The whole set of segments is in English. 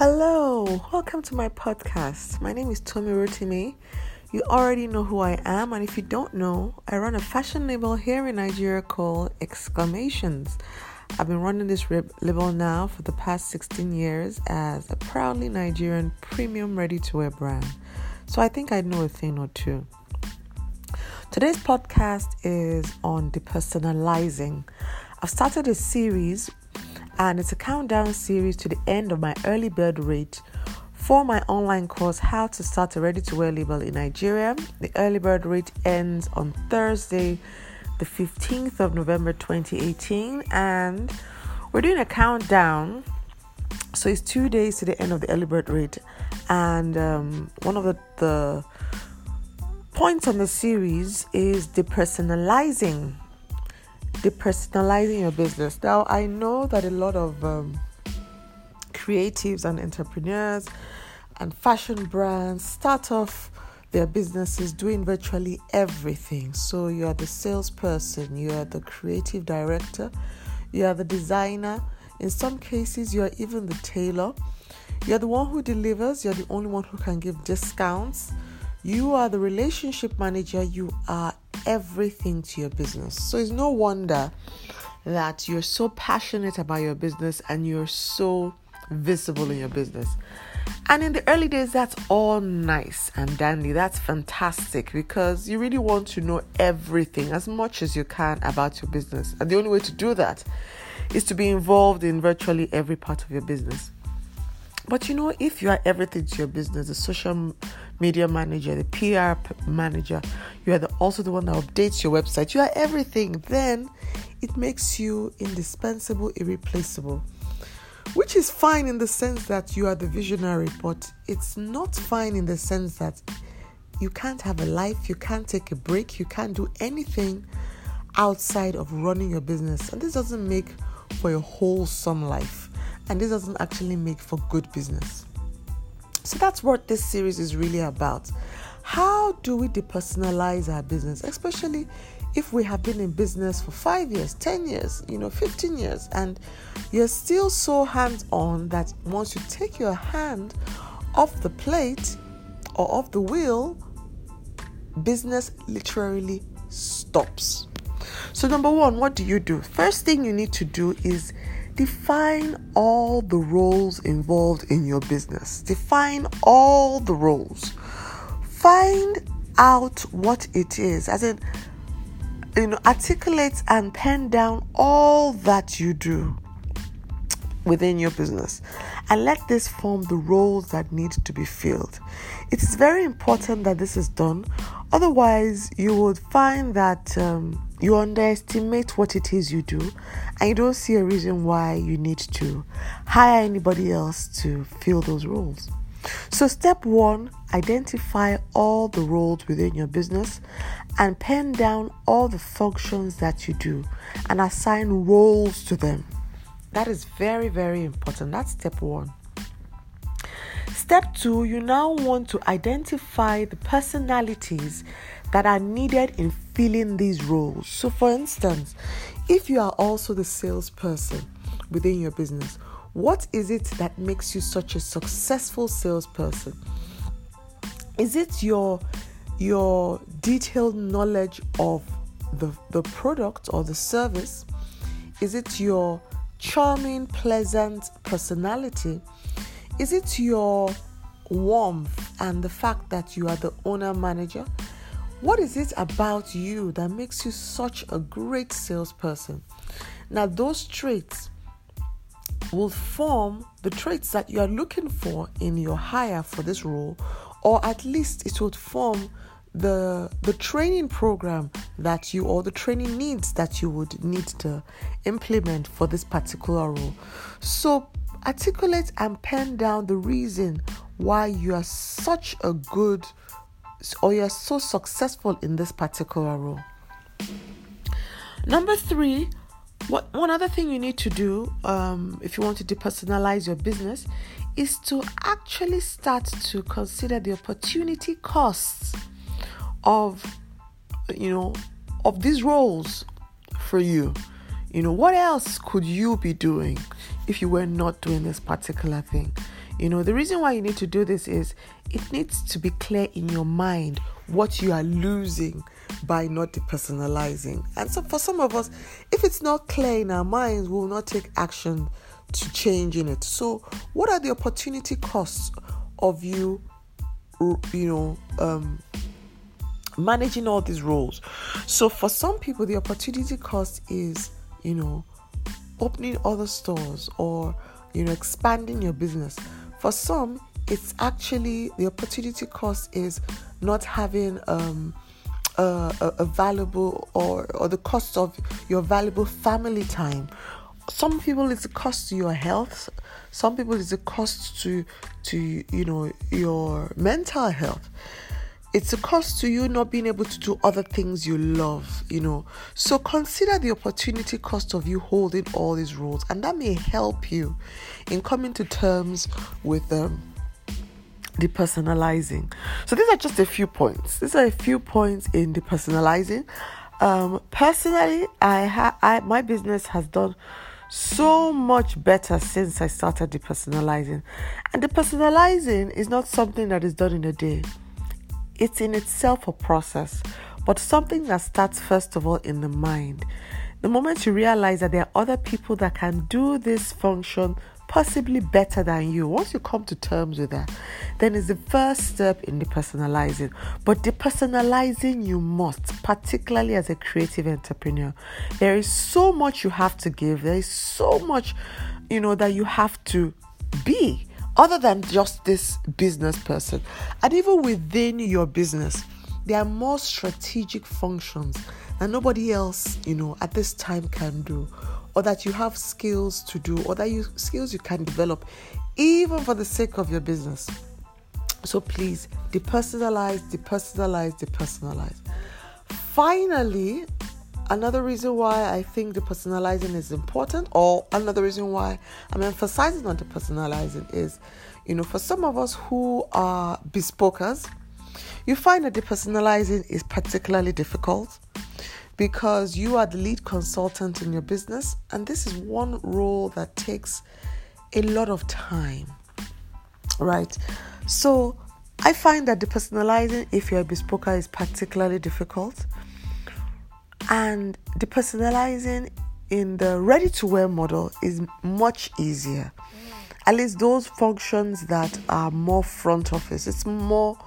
Hello, welcome to my podcast. My name is Tomi Rotimi. You already know who I am, and if you don't know, I run a fashion label here in Nigeria called Exclamations. I've been running this label now for the past 16 years as a proudly Nigerian premium ready to wear brand. So I think I know a thing or two. Today's podcast is on depersonalizing. I've started a series and it's a countdown series to the end of my early bird rate for my online course How to Start a Ready to Wear Label in Nigeria. The early bird rate ends on Thursday, the 15th of November 2018, and we're doing a countdown. So it's two days to the end of the early bird rate, and um, one of the, the points on the series is depersonalizing depersonalizing your business. Now, I know that a lot of um, creatives and entrepreneurs and fashion brands start off their businesses doing virtually everything. So, you are the salesperson, you are the creative director, you are the designer. In some cases, you are even the tailor. You're the one who delivers, you're the only one who can give discounts. You are the relationship manager, you are everything to your business. So it's no wonder that you're so passionate about your business and you're so visible in your business. And in the early days, that's all nice and dandy. That's fantastic because you really want to know everything as much as you can about your business. And the only way to do that is to be involved in virtually every part of your business. But you know, if you are everything to your business, the social media manager, the PR manager, you are the, also the one that updates your website, you are everything, then it makes you indispensable, irreplaceable. Which is fine in the sense that you are the visionary, but it's not fine in the sense that you can't have a life, you can't take a break, you can't do anything outside of running your business. And this doesn't make for a wholesome life and this doesn't actually make for good business. So that's what this series is really about. How do we depersonalize our business, especially if we have been in business for five years, 10 years, you know, 15 years, and you're still so hands on that once you take your hand off the plate or off the wheel, business literally stops. So, number one, what do you do? First thing you need to do is define all the roles involved in your business. Define all the roles. Find out what it is, as in, you know, articulate and pen down all that you do within your business and let this form the roles that need to be filled. It is very important that this is done, otherwise, you would find that. Um, you underestimate what it is you do and you don't see a reason why you need to hire anybody else to fill those roles. So, step one identify all the roles within your business and pen down all the functions that you do and assign roles to them. That is very, very important. That's step one. Step two, you now want to identify the personalities that are needed in filling these roles. So, for instance, if you are also the salesperson within your business, what is it that makes you such a successful salesperson? Is it your your detailed knowledge of the, the product or the service? Is it your charming, pleasant personality? Is it your warmth and the fact that you are the owner manager? What is it about you that makes you such a great salesperson? Now, those traits will form the traits that you are looking for in your hire for this role, or at least it would form the the training program that you or the training needs that you would need to implement for this particular role. So articulate and pen down the reason why you are such a good or you're so successful in this particular role. Number three, what one other thing you need to do um, if you want to depersonalize your business is to actually start to consider the opportunity costs of you know of these roles for you. You know, what else could you be doing if you were not doing this particular thing? You know, the reason why you need to do this is it needs to be clear in your mind what you are losing by not depersonalizing. And so, for some of us, if it's not clear in our minds, we will not take action to change in it. So, what are the opportunity costs of you, you know, um, managing all these roles? So, for some people, the opportunity cost is, you know, opening other stores or, you know, expanding your business. For some, it's actually the opportunity cost is not having um, a, a, a valuable or, or the cost of your valuable family time some people it's a cost to your health some people it's a cost to to you know your mental health it's a cost to you not being able to do other things you love you know. So consider the opportunity cost of you holding all these roles and that may help you in coming to terms with um, depersonalizing so these are just a few points. These are a few points in depersonalizing um personally i have i my business has done so much better since I started depersonalizing. And depersonalizing is not something that is done in a day, it's in itself a process, but something that starts first of all in the mind. The moment you realize that there are other people that can do this function possibly better than you. Once you come to terms with that, then it's the first step in depersonalizing. But depersonalizing you must, particularly as a creative entrepreneur. There is so much you have to give. There is so much, you know, that you have to be other than just this business person. And even within your business, there are more strategic functions that nobody else, you know, at this time can do or that you have skills to do or that you skills you can develop even for the sake of your business so please depersonalize depersonalize depersonalize finally another reason why i think depersonalizing is important or another reason why i'm emphasizing on depersonalizing is you know for some of us who are bespokers you find that depersonalizing is particularly difficult because you are the lead consultant in your business, and this is one role that takes a lot of time, right? So, I find that depersonalizing, if you're a bespoker, is particularly difficult, and depersonalizing in the ready to wear model is much easier. At least those functions that are more front office, it's more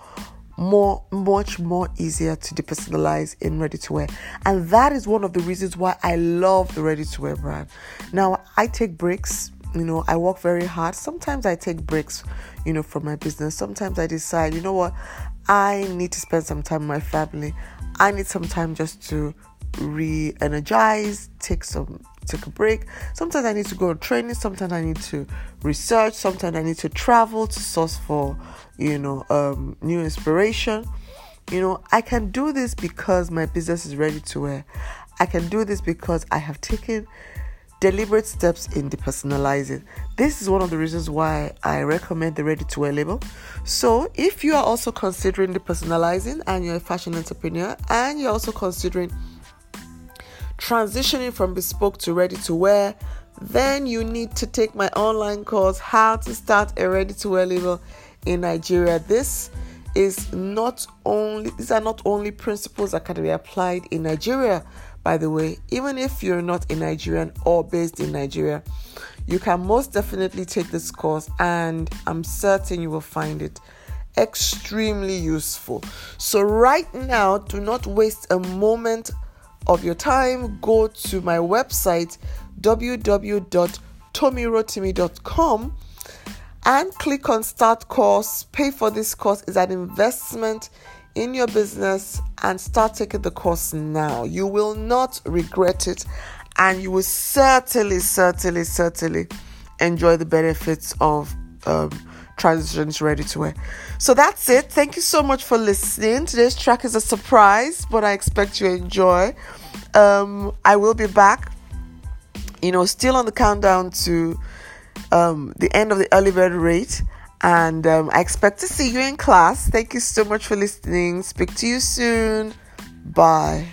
more much more easier to depersonalize in ready to wear and that is one of the reasons why i love the ready to wear brand. Now i take breaks you know i work very hard. Sometimes i take breaks you know from my business. Sometimes i decide you know what? I need to spend some time with my family. I need some time just to re-energize take some take a break sometimes i need to go on training sometimes i need to research sometimes i need to travel to source for you know, um, new inspiration. You know, I can do this because my business is ready to wear. I can do this because I have taken deliberate steps in depersonalizing. This is one of the reasons why I recommend the ready to wear label. So, if you are also considering depersonalizing and you're a fashion entrepreneur and you're also considering transitioning from bespoke to ready to wear, then you need to take my online course, How to Start a Ready to Wear Label in Nigeria. This is not only these are not only principles that can be applied in Nigeria, by the way, even if you're not a Nigerian or based in Nigeria, you can most definitely take this course and I'm certain you will find it extremely useful. So, right now, do not waste a moment of your time. Go to my website www.tomirotimi.com and click on start course. Pay for this course is an investment in your business and start taking the course now. You will not regret it and you will certainly, certainly, certainly enjoy the benefits of um, transitions ready to wear. So that's it. Thank you so much for listening. Today's track is a surprise, but I expect you enjoy. Um, I will be back, you know, still on the countdown to um, the end of the early bird rate. And um, I expect to see you in class. Thank you so much for listening. Speak to you soon. Bye.